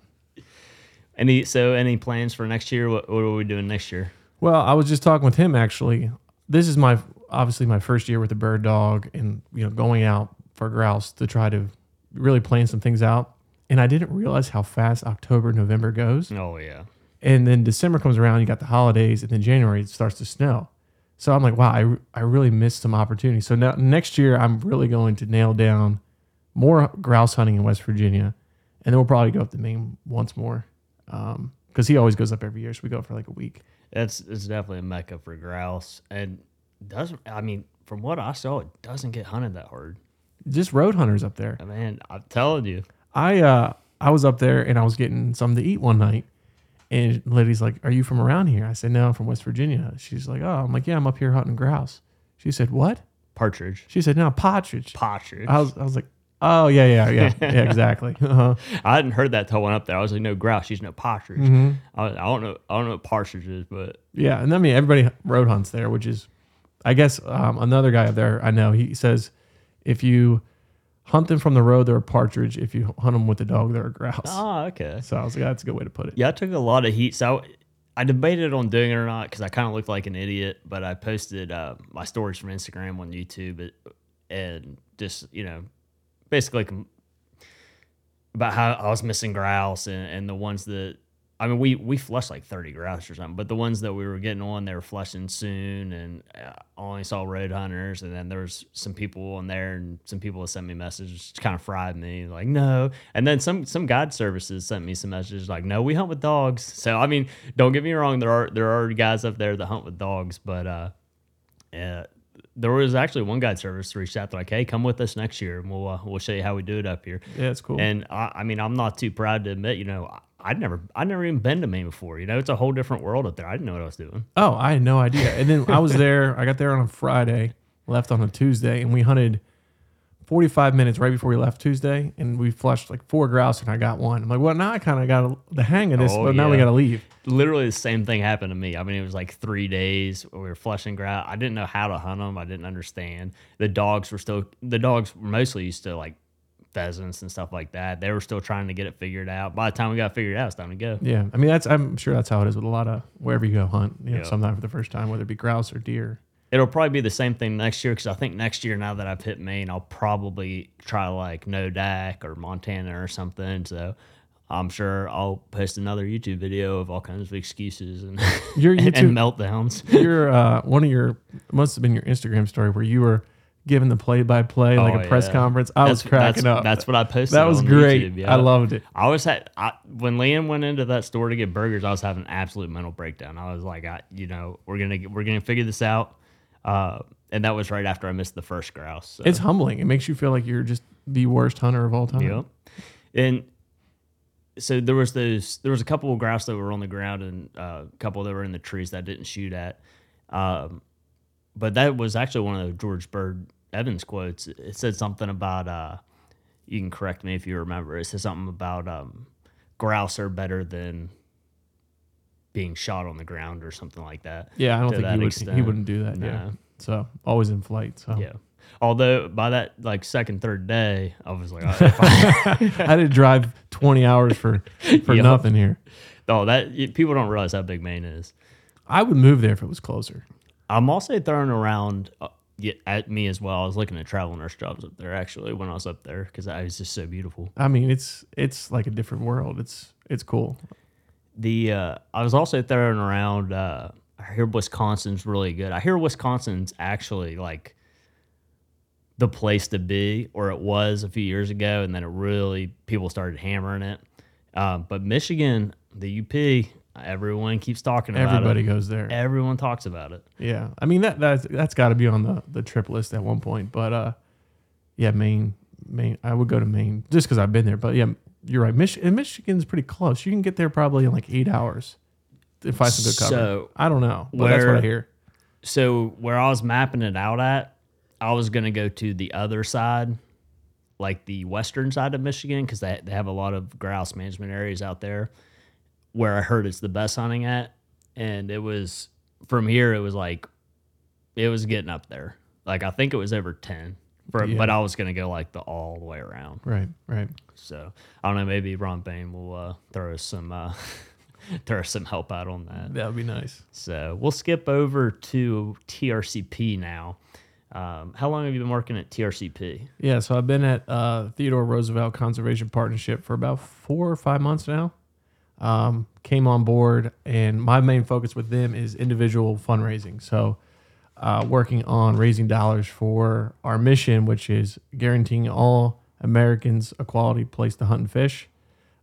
Any so any plans for next year? What, what are we doing next year? Well, I was just talking with him actually. This is my obviously my first year with the bird dog and you know going out for grouse to try to really plan some things out. And I didn't realize how fast October, November goes. Oh yeah, And then December comes around, you got the holidays, and then January it starts to snow. So I'm like, wow, I, I really missed some opportunities. So now next year I'm really going to nail down more grouse hunting in West Virginia, and then we'll probably go up to Maine once more because he always goes up every year. So we go for like a week. that's it's definitely a mecca for grouse and doesn't. I mean, from what I saw, it doesn't get hunted that hard. Just road hunters up there. Man, I'm telling you. I uh I was up there and I was getting something to eat one night, and lady's like, "Are you from around here?" I said, "No, I'm from West Virginia." She's like, "Oh," I'm like, "Yeah, I'm up here hunting grouse." She said, "What?" Partridge, She said, "No, partridge." partridge. I was I was like, "Oh yeah, yeah, yeah, yeah, exactly." Uh-huh. I hadn't heard that till I went up there. I was like, no grouse. She's no partridge. Mm-hmm. I, I don't know. I don't know what partridge is, but Yeah, and I mean everybody road hunts there, which is, I guess, um, another guy up there I know. He says, if you hunt them from the road, they're a partridge. If you hunt them with the dog, they're a grouse. oh, okay. So I was like, that's a good way to put it. Yeah, I took a lot of heat. So I, I debated on doing it or not because I kind of looked like an idiot. But I posted uh, my stories from Instagram on YouTube and just you know, basically about how I was missing grouse and, and the ones that I mean we we flushed like thirty grouse or something, but the ones that we were getting on they were flushing soon, and uh, I only saw road hunters, and then there was some people on there and some people that sent me messages, kind of fried me like no, and then some some guide services sent me some messages like no, we hunt with dogs. So I mean, don't get me wrong, there are there are guys up there that hunt with dogs, but uh, yeah. There was actually one guide service reached out like, "Hey, come with us next year, and we'll uh, we'll show you how we do it up here." Yeah, it's cool. And I, I mean, I'm not too proud to admit, you know, I'd never, I'd never even been to Maine before. You know, it's a whole different world up there. I didn't know what I was doing. Oh, I had no idea. And then I was there. I got there on a Friday, left on a Tuesday, and we hunted 45 minutes right before we left Tuesday, and we flushed like four grouse, and I got one. I'm like, well, now I kind of got the hang of this, Oh, but now we yeah. got to leave. Literally the same thing happened to me. I mean, it was like three days. We were flushing grouse. I didn't know how to hunt them. I didn't understand. The dogs were still, the dogs were mostly used to like pheasants and stuff like that. They were still trying to get it figured out. By the time we got it figured out, it's time to go. Yeah, I mean that's I'm sure that's how it is with a lot of wherever you go hunt. You know, Yeah. sometime for the first time, whether it be grouse or deer. It'll probably be the same thing next year because I think next year, now that I've hit Maine, I'll probably try like no DAC or Montana or something. So I'm sure I'll post another YouTube video of all kinds of excuses and, Your and, YouTube- and meltdowns. Your uh, one of your must have been your Instagram story where you were giving the play by play like Oh, a press yeah. conference. I was cracking that's, up. That's what I posted. that was great. YouTube, yeah. I loved it. I was had I, when Liam went into that store to get burgers. I was having an absolute mental breakdown. I was like, I, you know, we're gonna we're gonna figure this out. Uh, and that was right after I missed the first grouse. So. It's humbling. It makes you feel like you're just the worst hunter of all time. Yep. And so there was those there was a couple of grouse that were on the ground and uh, a couple that were in the trees that I didn't shoot at. Um, but that was actually one of the George Bird Evans quotes. It said something about uh, you can correct me if you remember. It said something about um, grouse are better than being shot on the ground or something like that. Yeah, I don't think he would, he wouldn't do that. Yeah. So always in flight. So Yeah. Although by that like second, third day, I was like, I- had to drive 20 hours for for Yup. nothing here. oh, that people don't realize how big Maine is. I would move there if it was closer. I'm also throwing around uh, yeah, at me as well. I was looking at travel nurse jobs up there actually when I was up there because it was just so beautiful. I mean, it's it's like a different world. It's it's cool. The uh, I was also throwing around. Uh, I hear Wisconsin's really good. I hear Wisconsin's actually like the place to be, or it was a few years ago, and then it really people started hammering it. Um, but Michigan, the UP, everyone keeps talking about it. Everybody it. goes there. Everyone talks about it. Yeah, I mean that that's that's got to be on the the trip list at one point. But uh, yeah, Maine, Maine. I would go to Maine just because I've been there. But yeah, you're right. Mich- and Michigan's pretty close. You can get there probably in like eight hours to find some good cover. So, I don't know, but that's what I hear. So where I was mapping it out at, I was gonna go to the other side, like the western side of Michigan, because they they have a lot of grouse management areas out there, where I heard it's the best hunting at, and it was from here. It was like, it was getting up there. Like I think it was over ten, for, Yeah. but I was gonna go like the all the way around. Right, right. So I don't know. Maybe Ron Bain will uh, throw us some uh, throw us some help out on that. That would be nice. So we'll skip over to TRCP now. Um, how long have you been working at TRCP? Yeah, so I've been at uh, Theodore Roosevelt Conservation Partnership for about four or five months now. Um, came on board, and my main focus with them is individual fundraising. So, uh, working on raising dollars for our mission, which is guaranteeing all Americans a quality place to hunt and fish.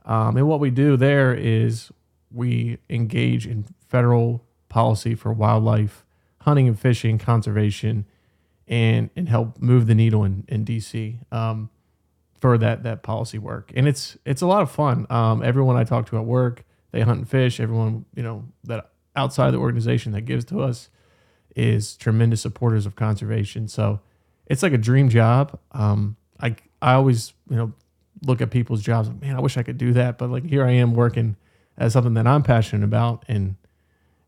Um, and what we do there is we engage in federal policy for wildlife, hunting and fishing, conservation, and and help move the needle in, in DC um, for that that policy work. And it's it's a lot of fun. Um, everyone I talk to at work, they hunt and fish. Everyone you know that outside the organization that gives to us is tremendous supporters of conservation. So it's like a dream job. Um, I I always you know look at people's jobs like man I wish I could do that, but like here I am working as something that I'm passionate about and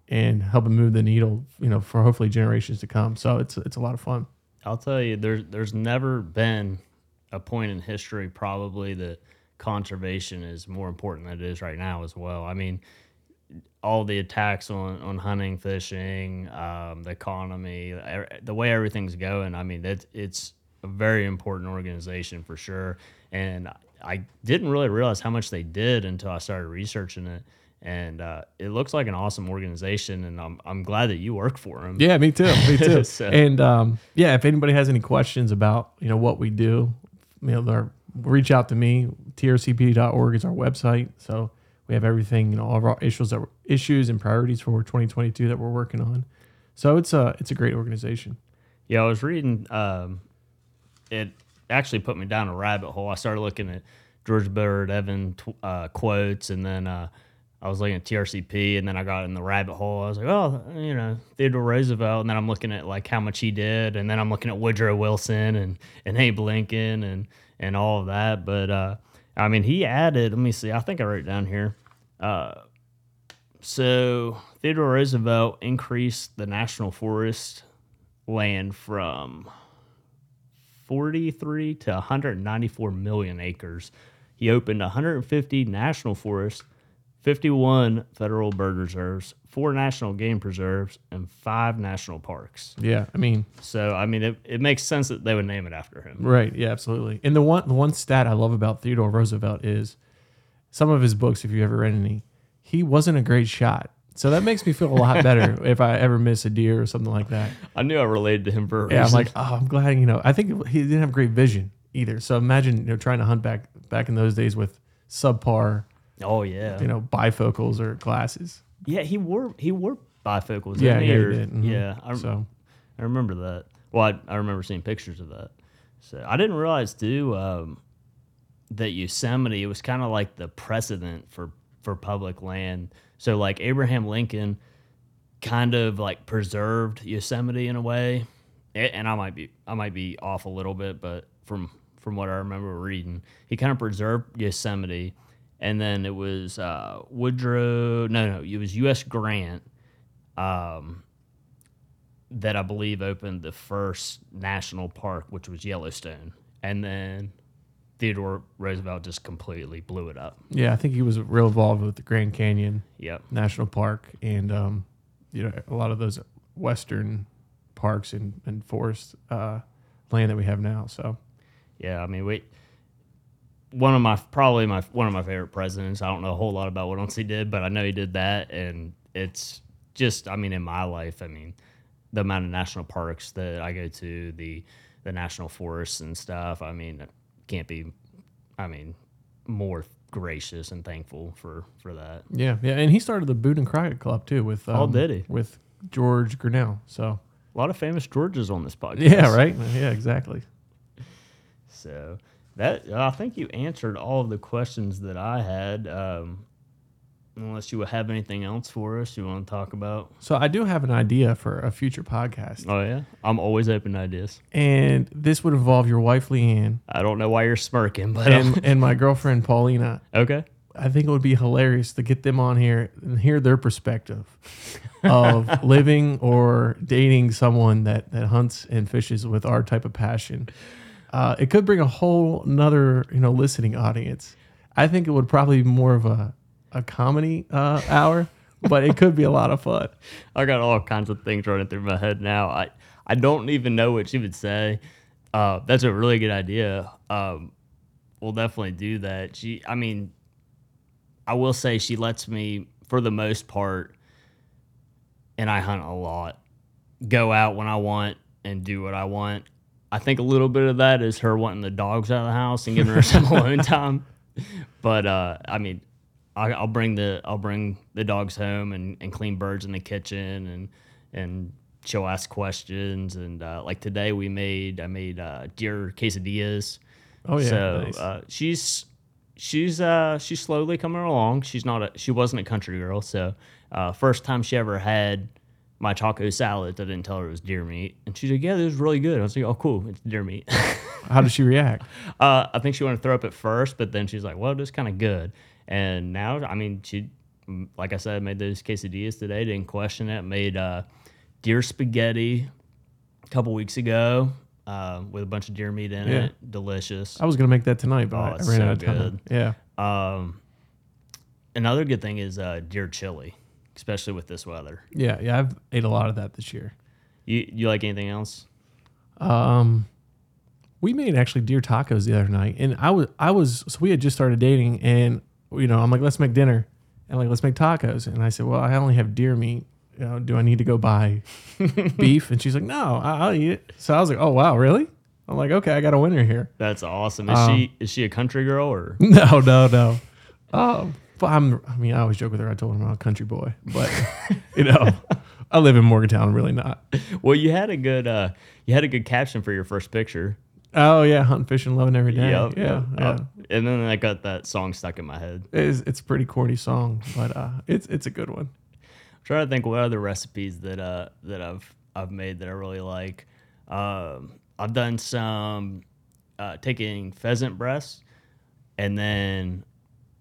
and helping move the needle you know for hopefully generations to come. So it's it's a lot of fun. I'll tell you, there's there's never been a point in history probably that conservation is more important than it is right now as well. I mean, all the attacks on, on hunting, fishing, um, the economy, er- the way everything's going. I mean, it's it's a very important organization for sure. And I didn't really realize how much they did until I started researching it. And uh, it looks like an awesome organization, and I'm I'm glad that you work for them. Yeah, me too. Me too. So- And um, yeah, if anybody has any questions about you know what we do, you know, they're- reach out to me. trcp.org is our website. So we have everything, you know, all of our issues that issues and priorities for 2022 that we're working on. So it's a it's a great organization. Yeah, I was reading. Um, it actually put me down a rabbit hole. I started looking at George Bird Evan uh, quotes, and then uh, I was looking at TRCP, and then I got in the rabbit hole. I was like, oh, you know, Theodore Roosevelt, and then I'm looking at like how much he did, and then I'm looking at Woodrow Wilson and and Abe Lincoln and and all of that. But uh, I mean, he added. Let me see. I think I wrote down here. Uh, so Theodore Roosevelt increased the national forest land from 43 to 194 million acres. He opened 150 national forests, 51 federal bird reserves, four national game preserves, and five national parks. Yeah, I mean, So, I mean, it, it makes sense that they would name it after him. Right. Yeah, absolutely. And the one the one stat I love about Theodore Roosevelt is some of his books, if you ever read any, he wasn't a great shot. So that makes me feel a lot better if I ever miss a deer or something like that. I knew I related to him for a Yeah, I'm like, oh, I'm glad, you know, I think he didn't have great vision either. So imagine, you know, trying to hunt back back in those days with subpar, oh, yeah. you know, bifocals or glasses. Yeah, he wore he wore bifocals. Yeah, yeah, he Or- did. Mhm. Yeah, I, So I remember that. Well, I, I remember seeing pictures of that. So I didn't realize too um, that Yosemite it was kind of like the precedent for for public land. So like Abraham Lincoln kind of like preserved Yosemite in a way, A- and I might be I might be off a little bit, but from from what I remember reading, he kind of preserved Yosemite, and then it was uh, Woodrow. No, no, it was U.S. Grant. Um, that I believe opened the first national park, which was Yellowstone, and then Theodore Roosevelt just completely blew it up. Yeah, I think he was real involved with the Grand Canyon Yep. National Park and um, you know a lot of those western parks and, and forest uh, land that we have now. So Yeah, I mean, we one of my probably my one of my favorite presidents. I don't know a whole lot about what else he did, but I know he did that, and it's just, I mean, in my life, I mean, the amount of national parks that I go to, the the national forests and stuff. I mean, can't be, I mean, more gracious and thankful for for that. yeah, yeah, and he started the Boone and Crockett Club too with um, Oh, did he? with George Grinnell. So A lot of famous Georges on this podcast. yeah, right, yeah, exactly. So that I think you answered all of the questions that I had. Um, unless you have anything else for us you want to talk about. So I do have an idea for a future podcast, Oh yeah, I'm always open to ideas. and this would involve your wife Leanne I don't know why you're smirking, but and and my girlfriend Paulina. okay. I think it would be hilarious to get them on here and hear their perspective of living or dating someone that, that hunts and fishes with our type of passion. Uh, it could bring a whole nother, you know, listening audience. I think it would probably be more of a, a comedy uh, hour, but it could be a lot of fun. I got all kinds of things running through my head now. I I don't even know what she would say. Uh, that's a really good idea. Um, we'll definitely do that. She, I mean, I will say she lets me, for the most part, and I hunt a lot. Go out when I want and do what I want. I think a little bit of that is her wanting the dogs out of the house and giving her some alone time. But uh, I mean, I, I'll bring the I'll bring the dogs home and, and clean birds in the kitchen and and she'll ask questions and uh, like today we made I made uh, deer quesadillas. Oh, yeah. So nice. uh, she's she's uh she's slowly coming along. She's not a she wasn't a country girl, so uh, first time she ever had my taco salad, I didn't tell her it was deer meat, and she's like, "Yeah, this is really good." I was like, "Oh, cool, it's deer meat." How did she react? uh, I think she wanted to throw up at first, but then she's like, "Well, this kind of good." And now, I mean, she, like I said, made those quesadillas today. Didn't question it. Made uh, deer spaghetti a couple weeks ago uh, with a bunch of deer meat in Yeah. it. Delicious. I was going to make that tonight, but Oh, I ran so out of time. Yeah. Um, another good thing is uh, deer chili, especially with this weather. Yeah. Yeah. I've ate a lot of that this year. You you like anything else? Um, we made actually deer tacos the other night, and I was I was so we had just started dating, and you know I'm like let's make dinner, and like let's make tacos, and I said well I only have deer meat. You know, do I need to go buy beef? And she's like, no, I'll eat it. So I was like, oh wow, really? I'm like, okay, I got a winner here. That's awesome. Is Um, she is she a country girl or? No, no, no. Oh, but I'm. I mean, I always joke with her. I told her I'm a country boy, but you know, I live in Morgantown. Really not. Well, you had a good uh, you had a good caption for your first picture. Oh yeah, hunting, fishing, loving every day. Yep, yeah, yep. yeah. Uh, and then I got that song stuck in my head. It's, it's a pretty corny song, but uh, it's it's a good one. I'm trying to think what other recipes that uh that I've I've made that I really like. Um, I've done some uh, taking pheasant breasts and then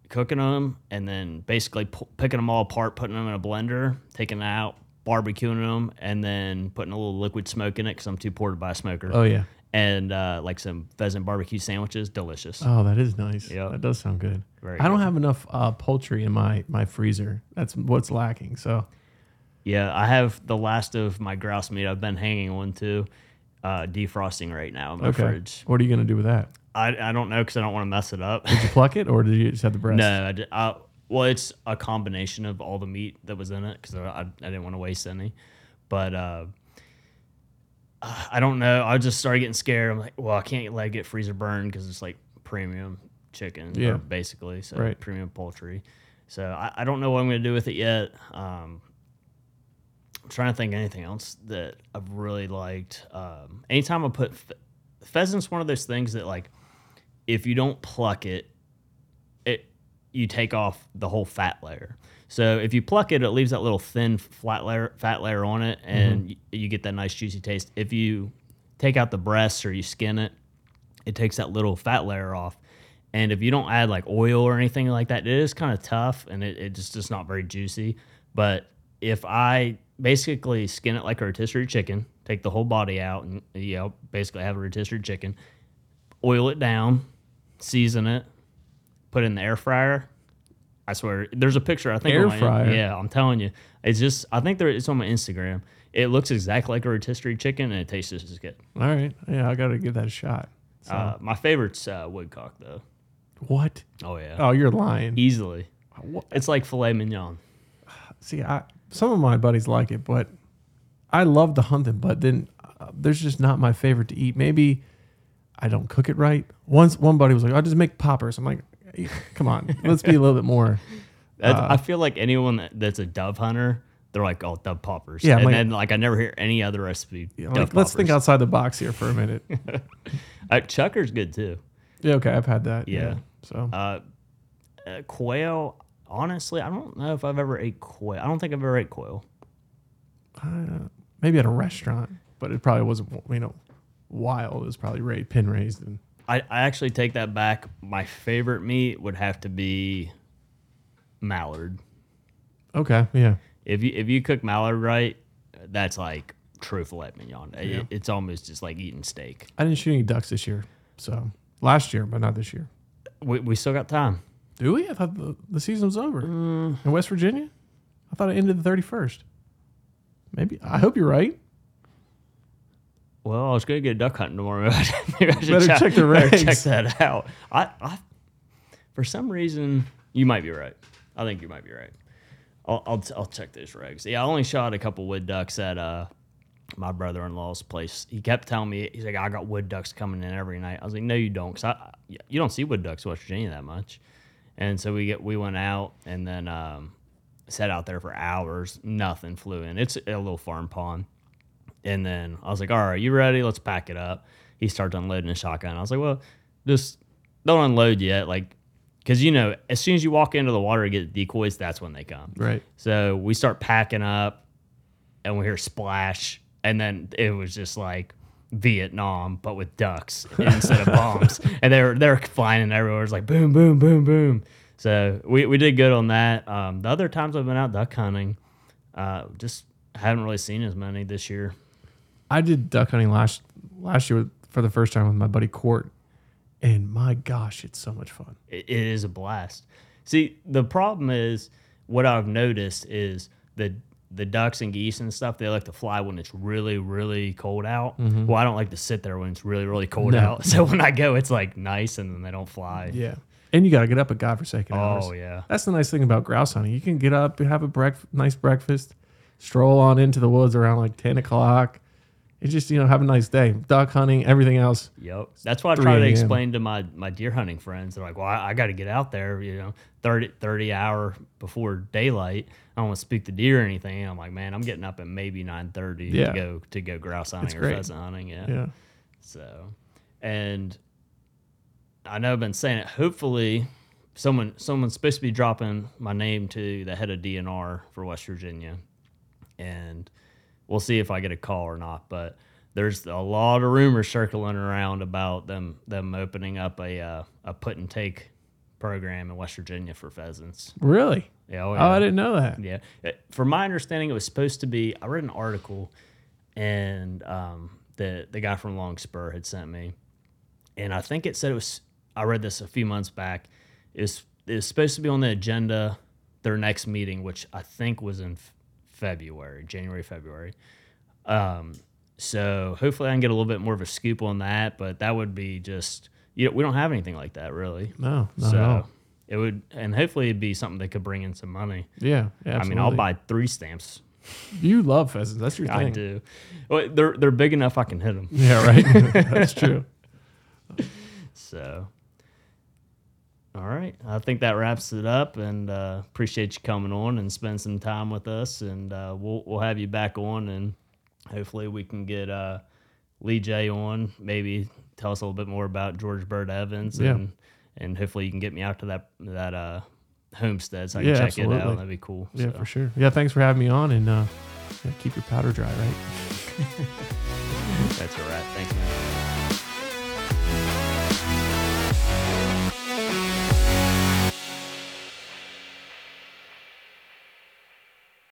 cooking them, and then basically pu- picking them all apart, putting them in a blender, taking it out, barbecuing them, and then putting a little liquid smoke in it because I'm too poor to buy a smoker. Oh yeah. And uh, like some pheasant barbecue sandwiches, delicious. Oh, that is nice. Yeah, that does sound good. Very I don't have enough uh, poultry in my my freezer. That's what's lacking. So Yeah, I have the last of my grouse meat. I've been hanging on to, uh, defrosting right now in my okay, fridge. what are you gonna do with that? I, I don't know because I don't want to mess it up. Did you pluck it or did you just have the breast? no, I, di- I, well, it's a combination of all the meat that was in it because I, I, I didn't want to waste any. But uh, I don't know. I just started getting scared. I'm like, well, I can't let it get freezer burned because it's like premium chicken, Yeah. basically, so Right. premium poultry. So I, I don't know what I'm going to do with it yet. Um, I'm trying to think of anything else that I've really liked. Um, anytime I put phe- pheasant's one of those things that like if you don't pluck it, it you take off the whole fat layer. So if you pluck it, it leaves that little thin flat layer, fat layer on it, mm-hmm. and you, you get that nice juicy taste. If you take out the breasts or you skin it, it takes that little fat layer off. And if you don't add like oil or anything like that, it is kind of tough and it, it just is not very juicy. But if I basically skin it like a rotisserie chicken. Take the whole body out, and you know, basically have a rotisserie chicken. Oil it down, season it, put it in the air fryer. I swear, there's a picture. I think Air my- fryer? Yeah, I'm telling you, it's just. I think there it's on my Instagram. It looks exactly like a rotisserie chicken, and it tastes just as good. All right. Yeah, I got to give that a shot. So, Uh, my favorite's uh, woodcock, though. what? Oh yeah, Oh, you're lying. easily. What? It's like filet mignon. See, I some of my buddies like it, but I love to hunt them. But then uh, there's just not my favorite to eat. Maybe I don't cook it right. Once one buddy was like, "I'll just make poppers." I'm like, "Come on, let's be a little bit more." Uh, I feel like anyone that, that's a dove hunter, they're like, oh, dove poppers. Yeah, and like- then like I never hear any other recipe. Dove like, let's think outside the box here for a minute. Uh, Chukar's good too. yeah, okay, I've had that. Yeah. Yeah. So Uh, uh, quail, honestly, I don't know if I've ever ate quail. I don't think I've ever ate quail. uh, maybe at a restaurant, but it probably wasn't you know wild. is probably ra- pin raised and I, I actually take that back. My favorite meat would have to be mallard. okay, yeah. If you if you cook mallard right, that's like true filet mignon. It- it's almost just like eating steak. I didn't shoot any ducks this year, so last year, but not this year. We, we still got time. Do we? I thought the, the season was over Mm. in West Virginia. I thought it ended the thirty first. Maybe. I hope you're right. Well, I was going to get a duck hunting tomorrow. Maybe I should Better check the regs. Check that out. I, I, for some reason, you might be right. I think you might be right. I'll, I'll, I'll check those regs. Yeah, I only shot a couple wood ducks at uh, my brother in law's place. He kept telling me, he's like, I got wood ducks coming in every night. I was like, no, you don't, because I, you don't see wood ducks in West Virginia that much. And so we get we went out and then um, sat out there for hours. Nothing flew in. It's a little farm pond. And then I was like, all right, you ready? Let's pack it up. He starts unloading his shotgun. I was like, well, just don't unload yet. Like, because, you know, as soon as you walk into the water to get decoys, that's when they come. Right. So we start packing up and we hear splash. And then it was just like Vietnam, but with ducks instead of bombs. And they were, they were flying in everywhere. It was like boom, boom, boom, boom. So we, we did good on that. Um, the other times I've been out duck hunting, uh, just haven't really seen as many this year. I did duck hunting last last year for the first time with my buddy Court, and my gosh, it's so much fun. it, is a blast. See, the problem is what I've noticed is the the ducks and geese and stuff. They like to fly when it's really really cold out. Mm-hmm. Well, I don't like to sit there when it's really really cold No. out. So when I go, it's like nice, and then they don't fly. Yeah. And you got to get up at godforsaken oh, hours. Oh yeah, That's the nice thing about grouse hunting. You can get up, have a brec- nice breakfast, stroll on into the woods around like 10 o'clock. It's just, you know, have a nice day. Duck hunting, everything else. yep. That's why I 3 try to explain to my my deer hunting friends. They're like, "Well, I, I got to get out there, you know, 30, 30 hour before daylight. I don't want to spook the deer or anything." And I'm like, "Man, I'm getting up at maybe nine thirty Yeah. to go to go grouse hunting or great. pheasant hunting." Yeah. Yeah. So, and I know I've been saying it. Hopefully, someone someone's supposed to be dropping my name to the head of DNR for West Virginia, and we'll see if I get a call or not. But there's a lot of rumors circling around about them them opening up a uh, a put and take program in West Virginia for pheasants. Really? Yeah, oh, Oh. I didn't know that. Yeah. Uh, From my understanding, it was supposed to be. I read an article, and um, the the guy from Long Spur had sent me, and I think it said it was. I read this a few months back. Is is supposed to be on the agenda their next meeting, which I think was in February, January, February. Um, so hopefully I can get a little bit more of a scoop on that. But that would be just you know, we don't have anything like that really. No, so it would, and hopefully it'd be something that could bring in some money. Yeah. yeah I mean, I'll buy three stamps. You love pheasants. That's your thing. I do. Well, they're they're big enough I can hit them. Yeah, right. That's true. So, all right, I think that wraps it up. And uh, appreciate you coming on and spending some time with us. And uh, we'll we'll have you back on, and hopefully we can get uh, Lee J on. Maybe tell us a little bit more about George Bird Evans, Yeah. and and hopefully you can get me out to that that uh, homestead so I can Yeah, check it out. That'd be cool. Yeah, So, for sure. Yeah, thanks for having me on and uh, yeah, keep your powder dry, right? That's all right. Thanks, man.